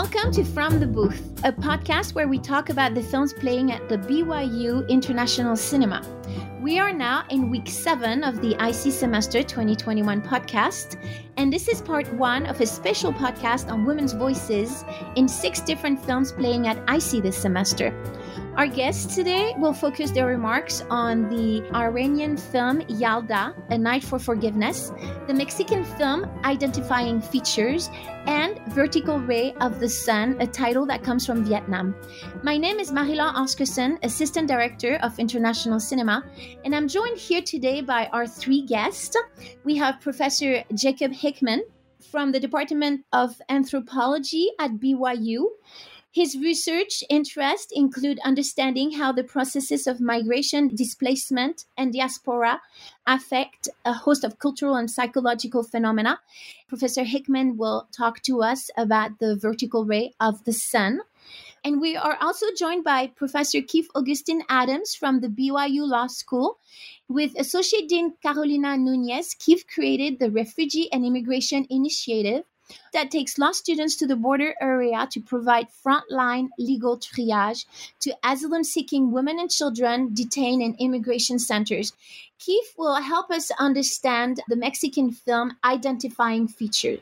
Welcome to From the Booth, a podcast where we talk about the films playing at the BYU International Cinema. We are now in week seven of the IC Semester 2021 podcast, and this is part one of a special podcast on women's voices in six different films playing at IC this semester. Our guests today will focus their remarks on the Iranian film Yalda, A Night for Forgiveness, the Mexican film Identifying Features, and Vertical Ray of the Sun, a title that comes from Vietnam. My name is Marie-Laure Oscarson, Assistant Director of International Cinema, and I'm joined here today by our three guests. We have Professor Jacob Hickman from the Department of Anthropology at BYU. His research interests include understanding how the processes of migration, displacement, and diaspora affect a host of cultural and psychological phenomena. Professor Hickman will talk to us about the vertical ray of the sun. And we are also joined by Professor Kif Augustine Adams from the BYU Law School. With Associate Dean Carolina Nunez, Keith created the Refugee and Immigration Initiative that takes law students to the border area to provide frontline legal triage to asylum seeking women and children detained in immigration centers. Kif will help us understand the Mexican film Identifying Features.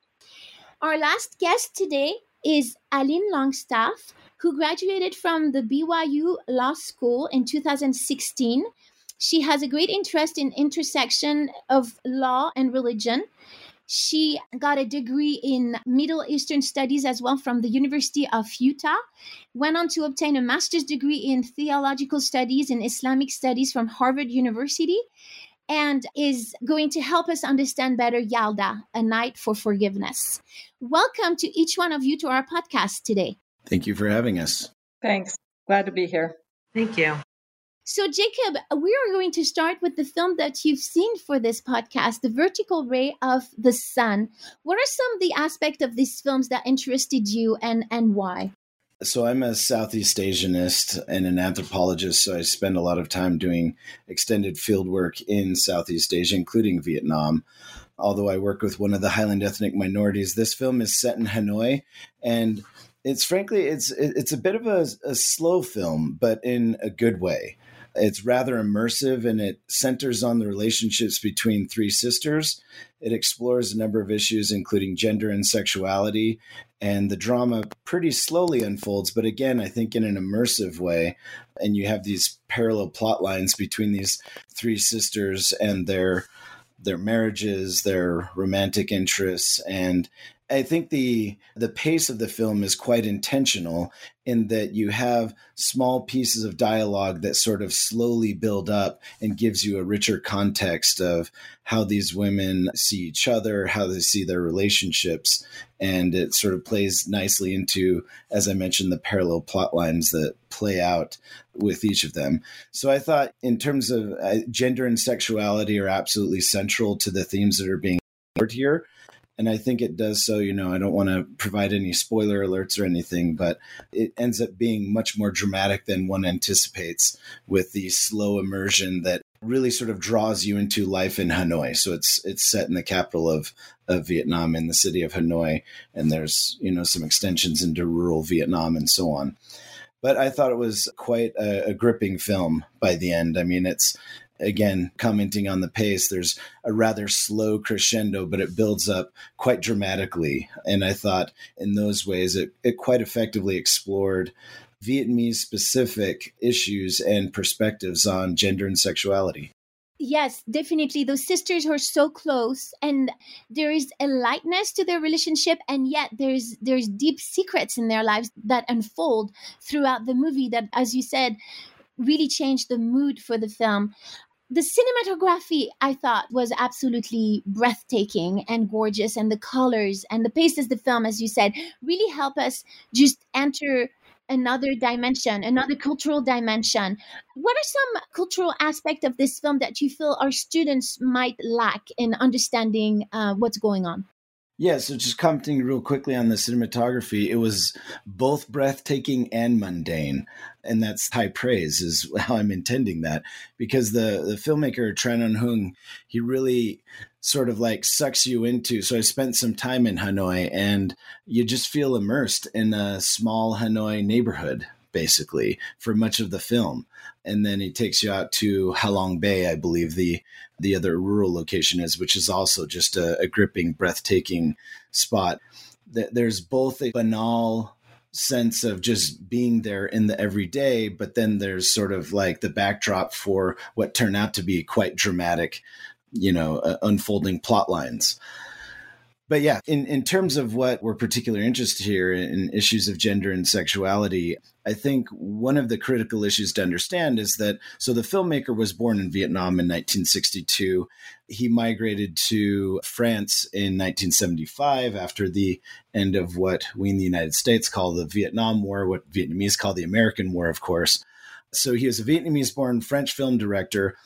Our last guest today is Aline Longstaff, who graduated from the BYU Law School in 2016. She has a great interest in intersection of law and religion. She got a degree in Middle Eastern Studies as well from the University of Utah. Went on to obtain a master's degree in Theological Studies and Islamic Studies from Harvard University and is going to help us understand better Yalda, a night for forgiveness. Welcome to each one of you to our podcast today. Thank you for having us. Thanks. Glad to be here. Thank you. So, Jacob, we are going to start with the film that you've seen for this podcast, The Vertical Ray of the Sun. What are some of the aspects of these films that interested you and, and why? So, I'm a Southeast Asianist and an anthropologist, so I spend a lot of time doing extended field work in Southeast Asia, including Vietnam. Although I work with one of the Highland ethnic minorities, this film is set in Hanoi and it's frankly it's it's a bit of a, a slow film but in a good way it's rather immersive and it centers on the relationships between three sisters. It explores a number of issues, including gender and sexuality. And the drama pretty slowly unfolds, but again, I think in an immersive way. And you have these parallel plot lines between these three sisters and their their marriages, their romantic interests, and I think the the pace of the film is quite intentional in that you have small pieces of dialogue that sort of slowly build up and gives you a richer context of how these women see each other, how they see their relationships, and it sort of plays nicely into, as I mentioned, the parallel plot lines that play out with each of them. So I thought, in terms of uh, gender and sexuality, are absolutely central to the themes that are being here and I think it does so. You know, I don't want to provide any spoiler alerts or anything, but it ends up being much more dramatic than one anticipates with the slow immersion that really sort of draws you into life in Hanoi. So it's it's set in the capital of of Vietnam in the city of Hanoi, and there's you know some extensions into rural Vietnam and so on. But I thought it was quite a, a gripping film by the end. I mean, it's again commenting on the pace there's a rather slow crescendo but it builds up quite dramatically and i thought in those ways it, it quite effectively explored vietnamese specific issues and perspectives on gender and sexuality Yes, definitely. Those sisters are so close, and there is a lightness to their relationship, and yet there's there's deep secrets in their lives that unfold throughout the movie. That, as you said, really changed the mood for the film the cinematography I thought was absolutely breathtaking and gorgeous, and the colors and the pace of the film, as you said, really help us just enter another dimension, another cultural dimension. What are some cultural aspects of this film that you feel our students might lack in understanding uh, what's going on? Yeah, so just commenting real quickly on the cinematography, it was both breathtaking and mundane. And that's high praise, is how I'm intending that. Because the, the filmmaker, Tran Anh Hung, he really sort of like sucks you into. So I spent some time in Hanoi and you just feel immersed in a small Hanoi neighborhood basically for much of the film. And then he takes you out to Halong Bay, I believe the the other rural location is, which is also just a, a gripping, breathtaking spot. There's both a banal sense of just being there in the everyday, but then there's sort of like the backdrop for what turned out to be quite dramatic, you know, uh, unfolding plot lines but yeah, in, in terms of what we're particularly interested here in issues of gender and sexuality, I think one of the critical issues to understand is that so the filmmaker was born in Vietnam in 1962. He migrated to France in 1975 after the end of what we in the United States call the Vietnam War, what Vietnamese call the American War, of course. So he was a Vietnamese born French film director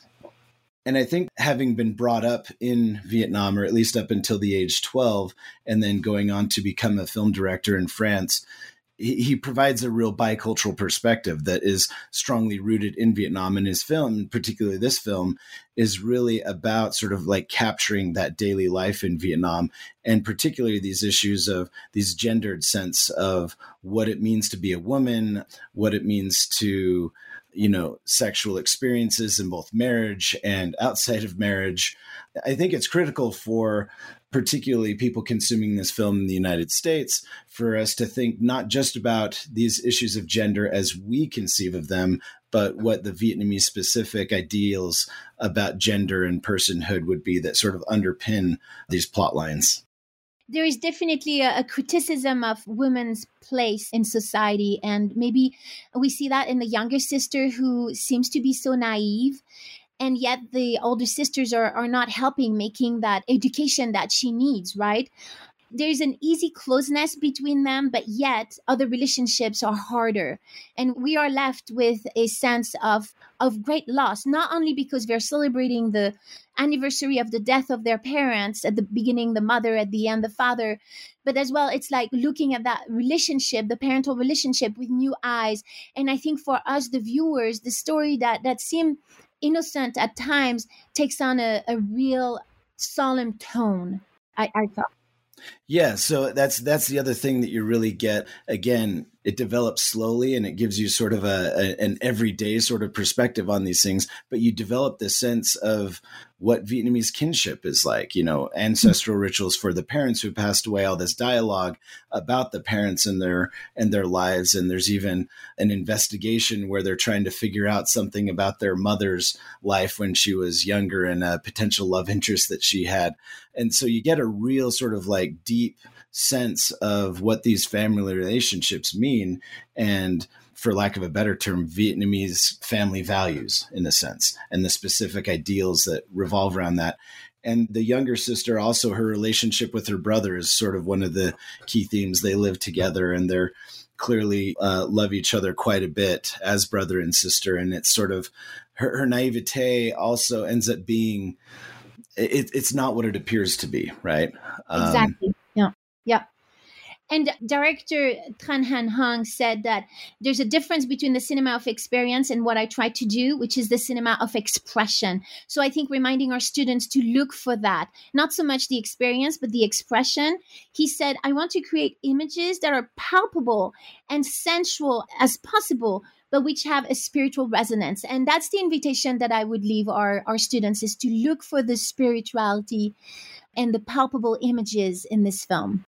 and I think having been brought up in Vietnam, or at least up until the age 12, and then going on to become a film director in France, he, he provides a real bicultural perspective that is strongly rooted in Vietnam. And his film, particularly this film, is really about sort of like capturing that daily life in Vietnam, and particularly these issues of these gendered sense of what it means to be a woman, what it means to you know sexual experiences in both marriage and outside of marriage i think it's critical for particularly people consuming this film in the united states for us to think not just about these issues of gender as we conceive of them but what the vietnamese specific ideals about gender and personhood would be that sort of underpin these plot lines there is definitely a, a, criticism of women's place in society and maybe we see that in the younger sister who seems to be so naive and yet the older sisters are, are not helping making that education that she needs right there's an easy closeness between them, but yet other relationships are harder. And we are left with a sense of, of great loss, not only because we're celebrating the anniversary of the death of their parents at the beginning, the mother, at the end, the father, but as well, it's like looking at that relationship, the parental relationship with new eyes. And I think for us, the viewers, the story that, that seemed innocent at times takes on a, a real solemn tone. I, I thought. Yeah, so that's that's the other thing that you really get. Again, it develops slowly and it gives you sort of a, a, an everyday sort of perspective on these things but you develop this sense of what vietnamese kinship is like you know ancestral rituals for the parents who passed away all this dialogue about the parents and their and their lives and there's even an investigation where they're trying to figure out something about their mother's life when she was younger and a potential love interest that she had and so you get a real sort of like deep sense of what these family relationships mean and for lack of a better term vietnamese family values in a sense and the specific ideals that revolve around that. And the younger sister also her relationship with her brother is sort of one of the key themes. They live together and they're clearly uh, love each other quite a bit as brother and sister. And it's sort of her, her naivete also ends up being it, it's not what it appears to be right? Um, exactly yeah. And director Tran Anh Hung said that there's a difference between the cinema of experience and what I try to do, which is the cinema of expression. So I think reminding our students to look for that, not so much the experience, but the expression. He said, I want to create images that are palpable and sensual as possible, but which have a spiritual resonance. And that's the invitation that I would leave our, our students is to look for the spirituality and the palpable images in this film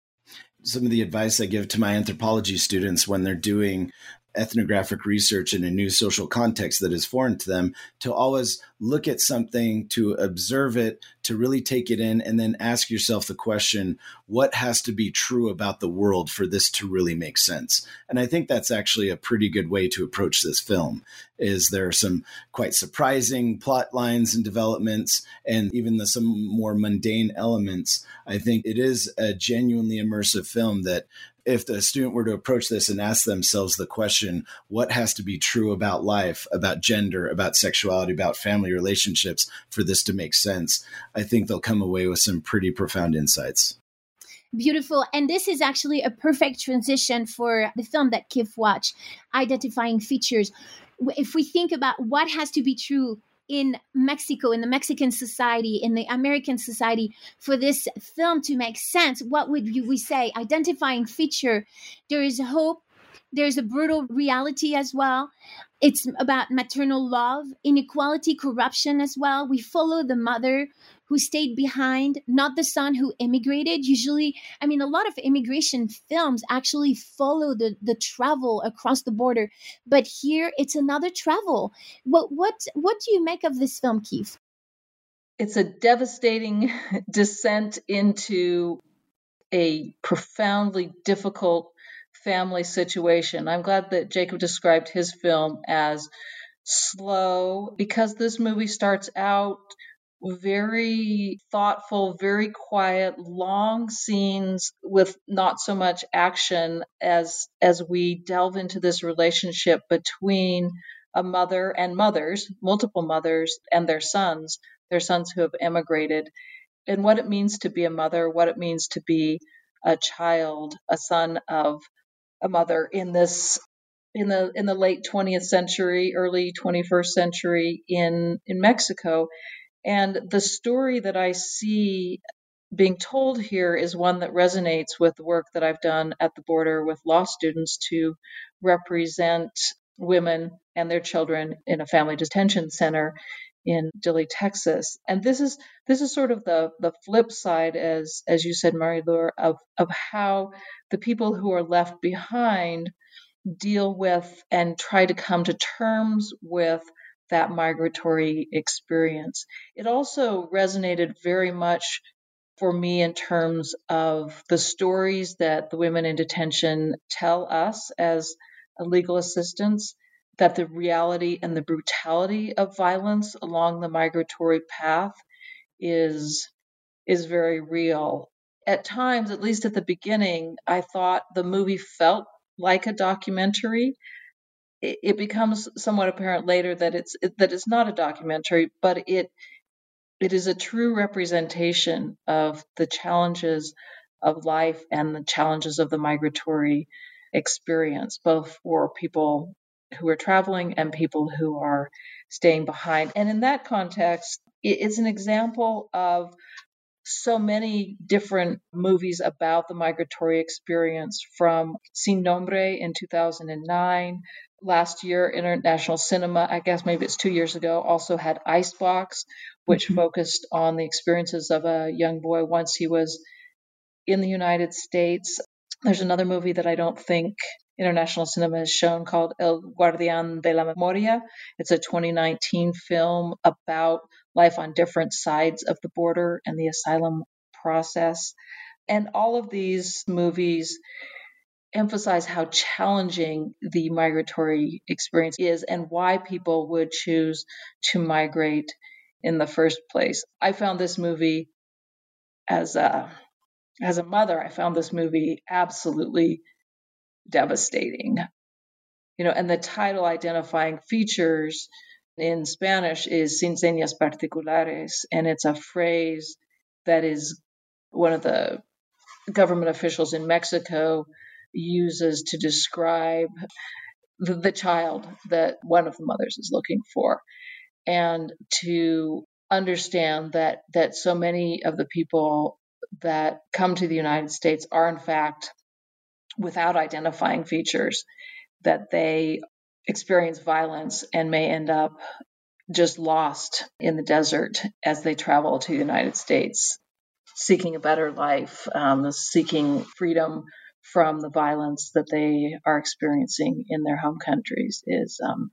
some of the advice I give to my anthropology students when they're doing ethnographic research in a new social context that is foreign to them to always look at something, to observe it, to really take it in, and then ask yourself the question what has to be true about the world for this to really make sense? And I think that's actually a pretty good way to approach this film. Is there are some quite surprising plot lines and developments, and even the, some more mundane elements. I think it is a genuinely immersive film that if the student were to approach this and ask themselves the question, what has to be true about life, about gender, about sexuality, about family relationships for this to make sense, I think they'll come away with some pretty profound insights. Beautiful. And this is actually a perfect transition for the film that Kif watched, Identifying Features. If we think about what has to be true in Mexico, in the Mexican society, in the American society, for this film to make sense, what would we say? Identifying feature, there is hope, there's a brutal reality as well. It's about maternal love, inequality, corruption as well. We follow the mother who stayed behind, not the son who immigrated. Usually, I mean, a lot of immigration films actually follow the, the travel across the border, but here it's another travel. What what what do you make of this film, Kif? It's a devastating descent into a profoundly difficult family situation. I'm glad that Jacob described his film as slow because this movie starts out very thoughtful, very quiet, long scenes with not so much action as as we delve into this relationship between a mother and mothers, multiple mothers and their sons, their sons who have emigrated, and what it means to be a mother, what it means to be a child, a son of a mother in this in the in the late 20th century, early 21st century in in Mexico. And the story that I see being told here is one that resonates with the work that I've done at the border with law students to represent women and their children in a family detention center in Dilley, Texas. And this is this is sort of the the flip side, as as you said, Marie-Laure, of of how the people who are left behind deal with and try to come to terms with that migratory experience. It also resonated very much for me in terms of the stories that the women in detention tell us as legal assistants that the reality and the brutality of violence along the migratory path is is very real. At times, at least at the beginning, I thought the movie felt like a documentary. It, it becomes somewhat apparent later that it's it, that it's not a documentary, but it it is a true representation of the challenges of life and the challenges of the migratory experience, both for people who are traveling and people who are staying behind. And in that context, it's an example of so many different movies about the migratory experience from Sin Nombre in 2009. Last year, International Cinema, I guess maybe it's two years ago, also had Icebox, which mm-hmm. focused on the experiences of a young boy once he was in the United States. There's another movie that I don't think international cinema has shown called El Guardián de la Memoria. It's a 2019 film about life on different sides of the border and the asylum process. And all of these movies emphasize how challenging the migratory experience is and why people would choose to migrate in the first place. I found this movie as a as a mother, I found this movie absolutely devastating. You know, and the title identifying features in Spanish is sin señas particulares, and it's a phrase that is one of the government officials in Mexico uses to describe the, the child that one of the mothers is looking for, and to understand that that so many of the people that come to the United States are in fact without identifying features that they experience violence and may end up just lost in the desert as they travel to the United States, seeking a better life, um, seeking freedom from the violence that they are experiencing in their home countries is um,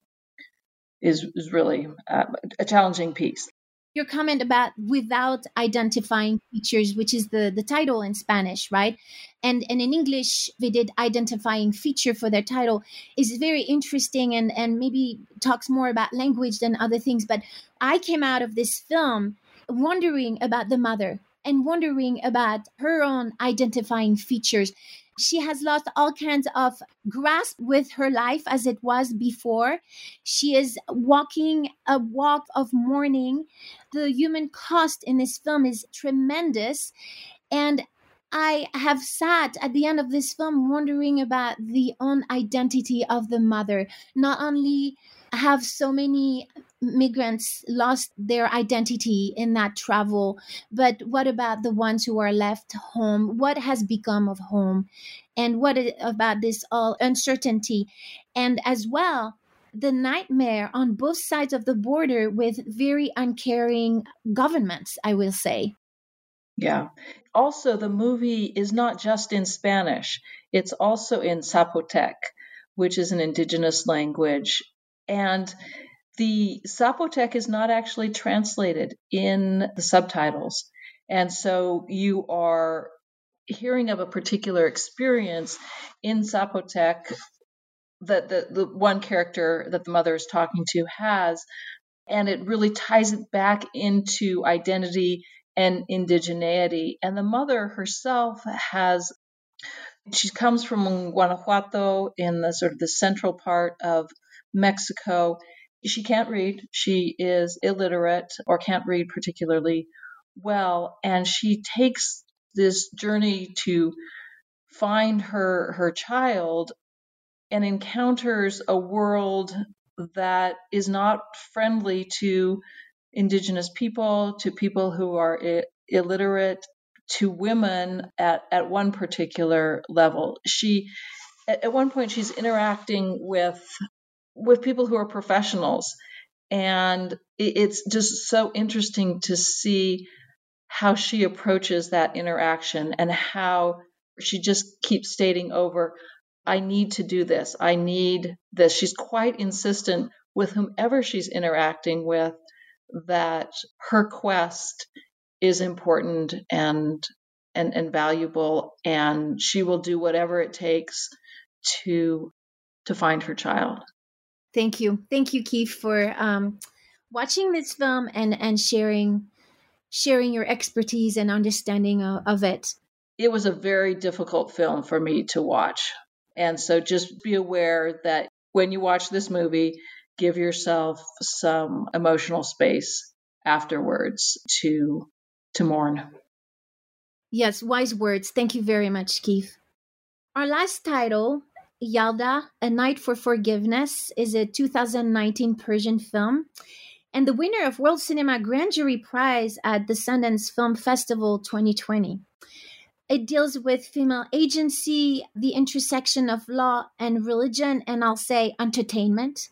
is, is really uh, a challenging piece your comment about without identifying features which is the the title in spanish right? And and in english they did identifying feature for their title is very interesting and and maybe talks more about language than other things. But i came out of this film wondering about the mother and wondering about her own identifying features she has lost all kinds of grasp with her life as it was before. She is walking a walk of mourning. The human cost in this film is tremendous. And I have sat at the end of this film wondering about the own identity of the mother, not only have so many migrants lost their identity in that travel. But what about the ones who are left home? What has become of home? And what about this all uncertainty? And as well the nightmare on both sides of the border with very uncaring governments i will say. Yeah. Also the movie is not just in spanish. It's also in zapotec which is an indigenous language. And the Zapotec is not actually translated in the subtitles. And so you are hearing of a particular experience in Zapotec that the, the one character that the mother is talking to has, and it really ties it back into identity and indigeneity. And the mother herself has she comes from Guanajuato in the sort of the central part of Mexico. She can't read. She is illiterate or can't read particularly well. And she takes this journey to find her, her child and encounters a world that is not friendly to indigenous people, to people who are I- illiterate, to women at, at one particular level. She at, at one point she's interacting with with people who are professionals. And it's just so interesting to see how she approaches that interaction and how she just keeps stating over, I need to do this. I need this. She's quite insistent with whomever she's interacting with that her quest is important and and, and valuable and she will do whatever it takes to to find her child. Thank you. Thank you, Kif, for um, watching this film and, and sharing sharing your expertise and understanding of, of it. It was a very difficult film for me to watch. And so just be aware that when you watch this movie, give yourself some emotional space afterwards to to mourn. Yes, wise words. Thank you very much, Kif. Our last title Yalda, A Night for Forgiveness is a 2019 Persian film and the winner of World Cinema Grand Jury Prize at the Sundance Film Festival 2020. It deals with female agency, the intersection of law and religion, and I'll say entertainment.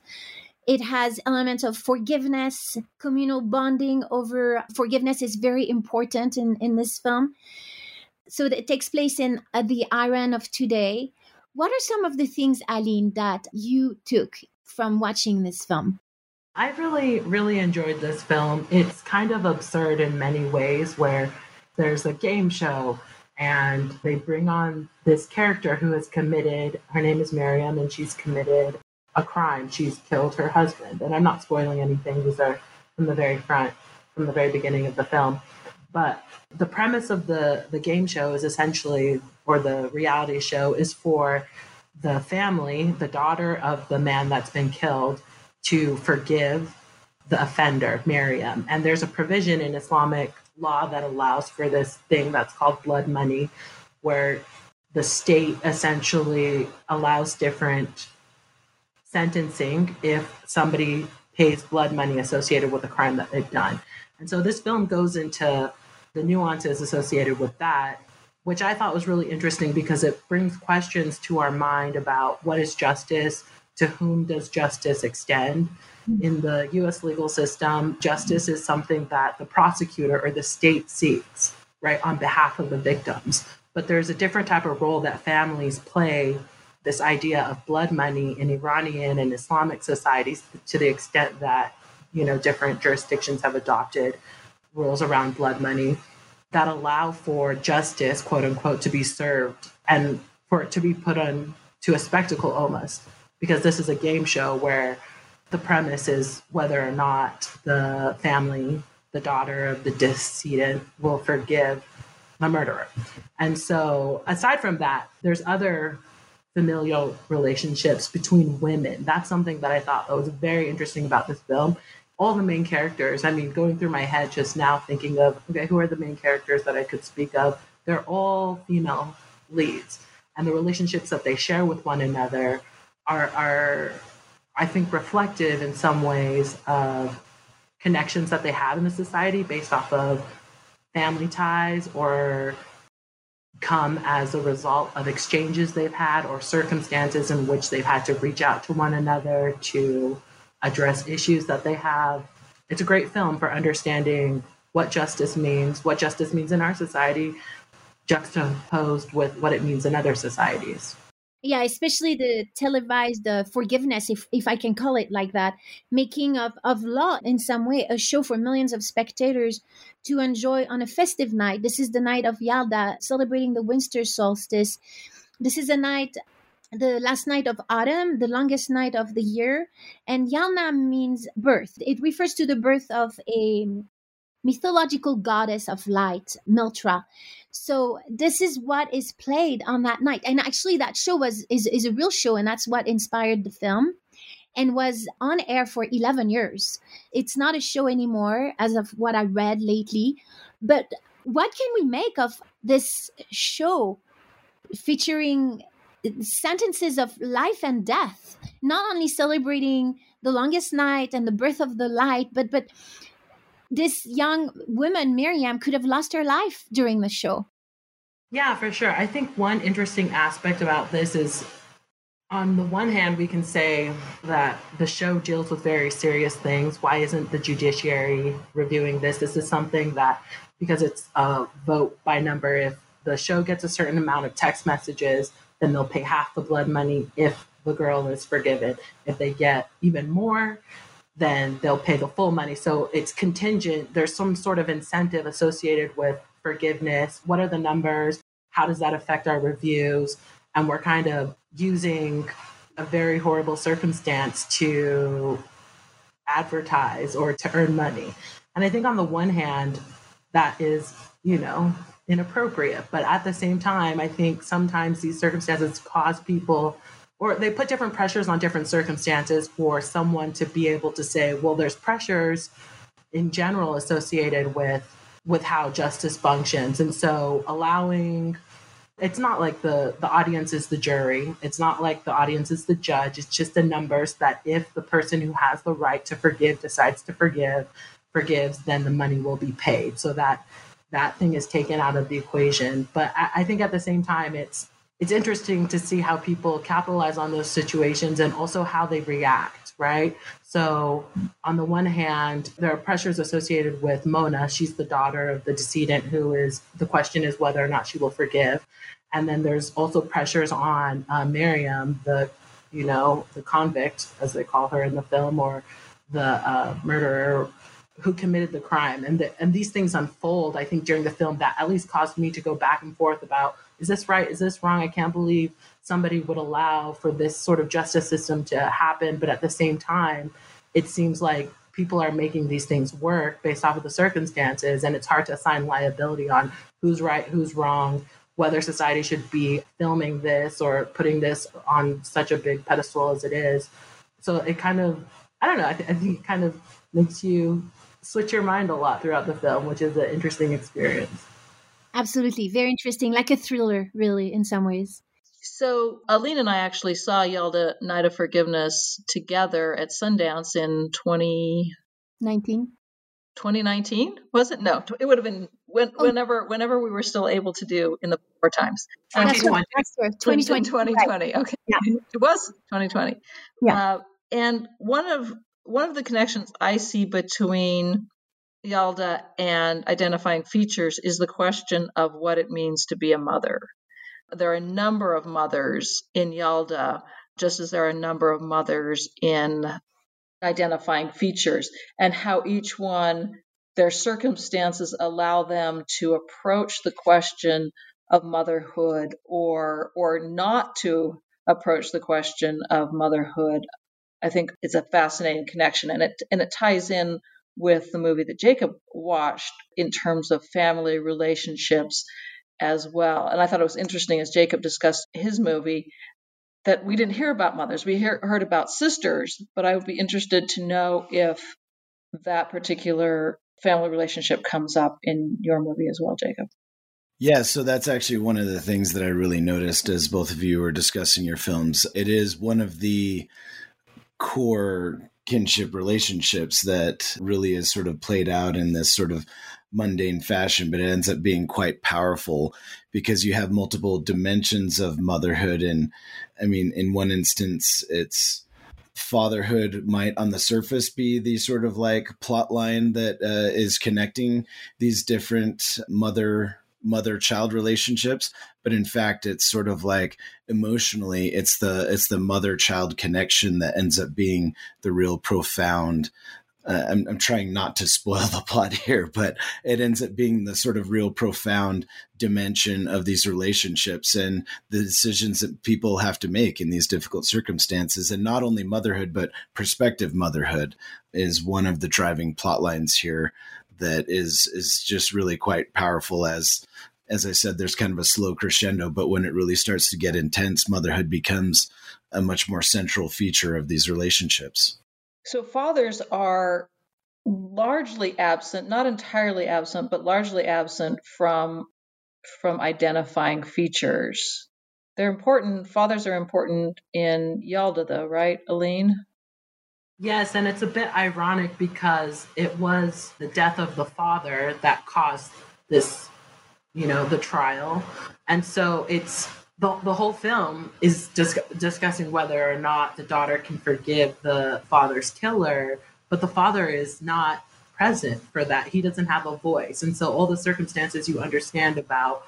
It has elements of forgiveness, communal bonding over forgiveness is very important in, in this film. So it takes place in the Iran of today what are some of the things, Aline, that you took from watching this film? I really, really enjoyed this film. It's kind of absurd in many ways, where there's a game show and they bring on this character who has committed, her name is Miriam, and she's committed a crime. She's killed her husband. And I'm not spoiling anything, these are from the very front, from the very beginning of the film. But the premise of the, the game show is essentially, or the reality show, is for the family, the daughter of the man that's been killed, to forgive the offender, Miriam. And there's a provision in Islamic law that allows for this thing that's called blood money, where the state essentially allows different sentencing if somebody pays blood money associated with a crime that they've done. And so this film goes into the nuances associated with that, which I thought was really interesting because it brings questions to our mind about what is justice, to whom does justice extend. In the US legal system, justice is something that the prosecutor or the state seeks, right, on behalf of the victims. But there's a different type of role that families play this idea of blood money in Iranian and Islamic societies to the extent that you know different jurisdictions have adopted rules around blood money that allow for justice, quote unquote, to be served and for it to be put on to a spectacle almost. Because this is a game show where the premise is whether or not the family, the daughter of the decedent, will forgive the murderer. And so, aside from that, there's other familial relationships between women. That's something that I thought that was very interesting about this film all the main characters. I mean, going through my head just now, thinking of okay, who are the main characters that I could speak of? They're all female leads, and the relationships that they share with one another are are I think, reflective in some ways of connections that they have in the society based off of family ties or come as a result of exchanges they've had or circumstances in which they've had to reach out to one another to address issues that they have. It's a great film for understanding what justice means, what justice means in our society, juxtaposed with what it means in other societies. Yeah especially the televised uh, forgiveness if, if i can call it like that making of, of law in some way a show for millions of spectators to enjoy on a festive night. This is the night of yalda celebrating the winter solstice. This is a night the last night of autumn the longest night of the year and yalda means birth it refers to the birth of a mythological goddess of light mithra so this is what is played on that night. And actually that show was is, is a real show and that's what inspired the film and was on air for 11 years. It's not a show anymore as of what I read lately, but what can we make of this show featuring sentences of life and death, not only celebrating the longest night and the birth of the light, but but this young woman, Miriam, could have lost her life during the show. Yeah, for sure. I think one interesting aspect about this is on the one hand, we can say that the show deals with very serious things. Why isn't the judiciary reviewing this? This is something that, because it's a vote by number, if the show gets a certain amount of text messages, then they'll pay half the blood money if the girl is forgiven. If they get even more, then they'll pay the full money. So it's contingent. There's some sort of incentive associated with forgiveness. What are the numbers? How does that affect our reviews? And we're kind of using a very horrible circumstance to advertise or to earn money. And I think on the one hand, that is, you know, inappropriate. But at the same time, I think sometimes these circumstances cause people or they put different pressures on different circumstances for someone to be able to say, well, there's pressures in general associated with with how justice functions. And so allowing it's not like the the audience is the jury. It's not like the audience is the judge. It's just the numbers that if the person who has the right to forgive decides to forgive, forgives, then the money will be paid. So that that thing is taken out of the equation. But I, I think at the same time, it's it's interesting to see how people capitalize on those situations and also how they react, right? So, on the one hand, there are pressures associated with Mona. She's the daughter of the decedent, who is the question is whether or not she will forgive. And then there's also pressures on uh, Miriam, the you know the convict, as they call her in the film, or the uh, murderer who committed the crime. And the, and these things unfold. I think during the film that at least caused me to go back and forth about is this right? Is this wrong? I can't believe somebody would allow for this sort of justice system to happen. But at the same time, it seems like people are making these things work based off of the circumstances. And it's hard to assign liability on who's right, who's wrong, whether society should be filming this or putting this on such a big pedestal as it is. So it kind of, I don't know, I, th- I think it kind of makes you switch your mind a lot throughout the film, which is an interesting experience. Absolutely. Very interesting. Like a thriller, really, in some ways. So, Aline and I actually saw Yalda Night of Forgiveness together at Sundance in 2019. 2019 was it no it would have been when, oh. whenever whenever we were still able to do in the poor times 2020 2020 2020 okay yeah. it was 2020 yeah uh, and one of one of the connections i see between Yalda and identifying features is the question of what it means to be a mother. There are a number of mothers in Yalda, just as there are a number of mothers in identifying features, and how each one, their circumstances allow them to approach the question of motherhood or or not to approach the question of motherhood. I think it's a fascinating connection, and it and it ties in with the movie that Jacob watched in terms of family relationships as well. And I thought it was interesting as Jacob discussed his movie that we didn't hear about mothers. We hear, heard about sisters, but I would be interested to know if that particular family relationship comes up in your movie as well, Jacob. Yeah, so that's actually one of the things that I really noticed as both of you were discussing your films. It is one of the core kinship relationships that really is sort of played out in this sort of mundane fashion, but it ends up being quite powerful because you have multiple dimensions of motherhood. And I mean, in one instance, it's fatherhood might on the surface be the sort of like plot line that uh, is connecting these different mother mother child relationships but in fact it's sort of like emotionally it's the it's the mother child connection that ends up being the real profound uh, I'm, I'm trying not to spoil the plot here, but it ends up being the sort of real profound dimension of these relationships and the decisions that people have to make in these difficult circumstances. And not only motherhood, but prospective motherhood is one of the driving plot lines here that is is just really quite powerful as as I said, there's kind of a slow crescendo, but when it really starts to get intense, motherhood becomes a much more central feature of these relationships. So fathers are largely absent, not entirely absent, but largely absent from from identifying features. They're important. Fathers are important in Yalda, though, right, Aline? Yes, and it's a bit ironic because it was the death of the father that caused this, you know, the trial. And so it's the, the whole film is dis- discussing whether or not the daughter can forgive the father's killer, but the father is not present for that. He doesn't have a voice. And so all the circumstances you understand about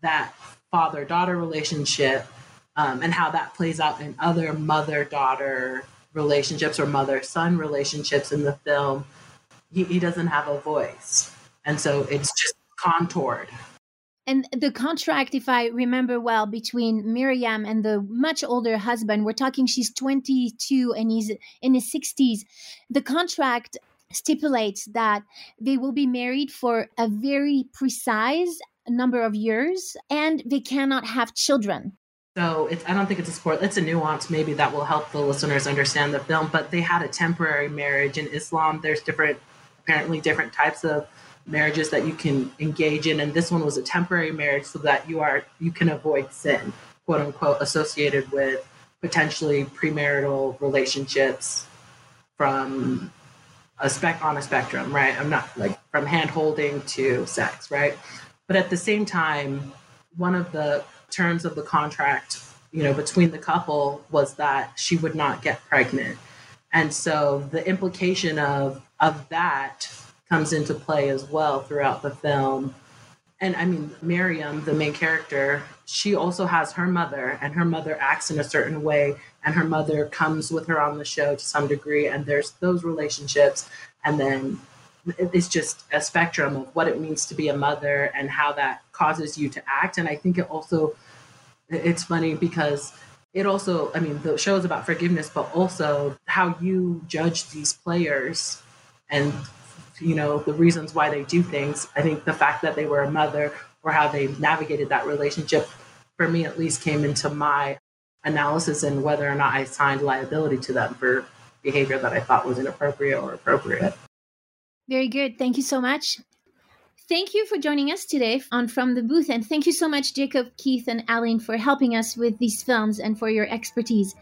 that father daughter relationship um, and how that plays out in other mother daughter relationships or mother son relationships in the film, he, he doesn't have a voice. And so it's just contoured and the contract if i remember well between miriam and the much older husband we're talking she's 22 and he's in his 60s the contract stipulates that they will be married for a very precise number of years and they cannot have children so it's i don't think it's a sport it's a nuance maybe that will help the listeners understand the film but they had a temporary marriage in islam. There's different apparently different types of marriages that you can engage in and this one was a temporary marriage so that you are you can avoid sin quote unquote associated with potentially premarital relationships from a spec on a spectrum right? I'm not like from hand holding to sex right? But at the same time one of the terms of the contract you know between the couple was that she would not get pregnant and so the implication of of that comes into play as well throughout the film. And I mean, Miriam, the main character, she also has her mother, and her mother acts in a certain way, and her mother comes with her on the show to some degree, and there's those relationships. And then it's just a spectrum of what it means to be a mother and how that causes you to act. And I think it also, it's funny because it also, I mean, the show is about forgiveness, but also how you judge these players and you know the reasons why they do things. I think the fact that they were a mother or how they navigated that relationship for me at least came into my analysis and whether or not i signed liability to them for behavior that i thought was inappropriate or appropriate. Very good. Thank you so much Thank you for joining us today on From the Booth, and thank you so much, Jacob, Kif, and Aline, for helping us with these films and for your expertise.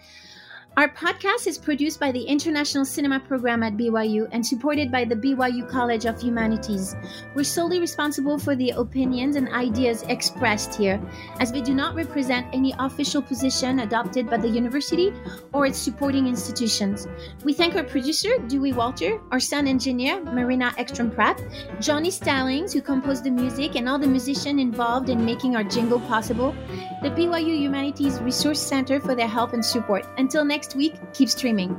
Our podcast is produced by the International Cinema Program at BYU and supported by the BYU College of Humanities. We're solely responsible for the opinions and ideas expressed here, as we do not represent any official position adopted by the university or its supporting institutions. We thank our producer, Dewey Walter, our sound engineer, Marina Ekstrom Pratt, Johnny Stallings, who composed the music, and all the musicians involved in making our jingle possible, the BYU Humanities Resource Center for their help and support. Until next next week, keep streaming.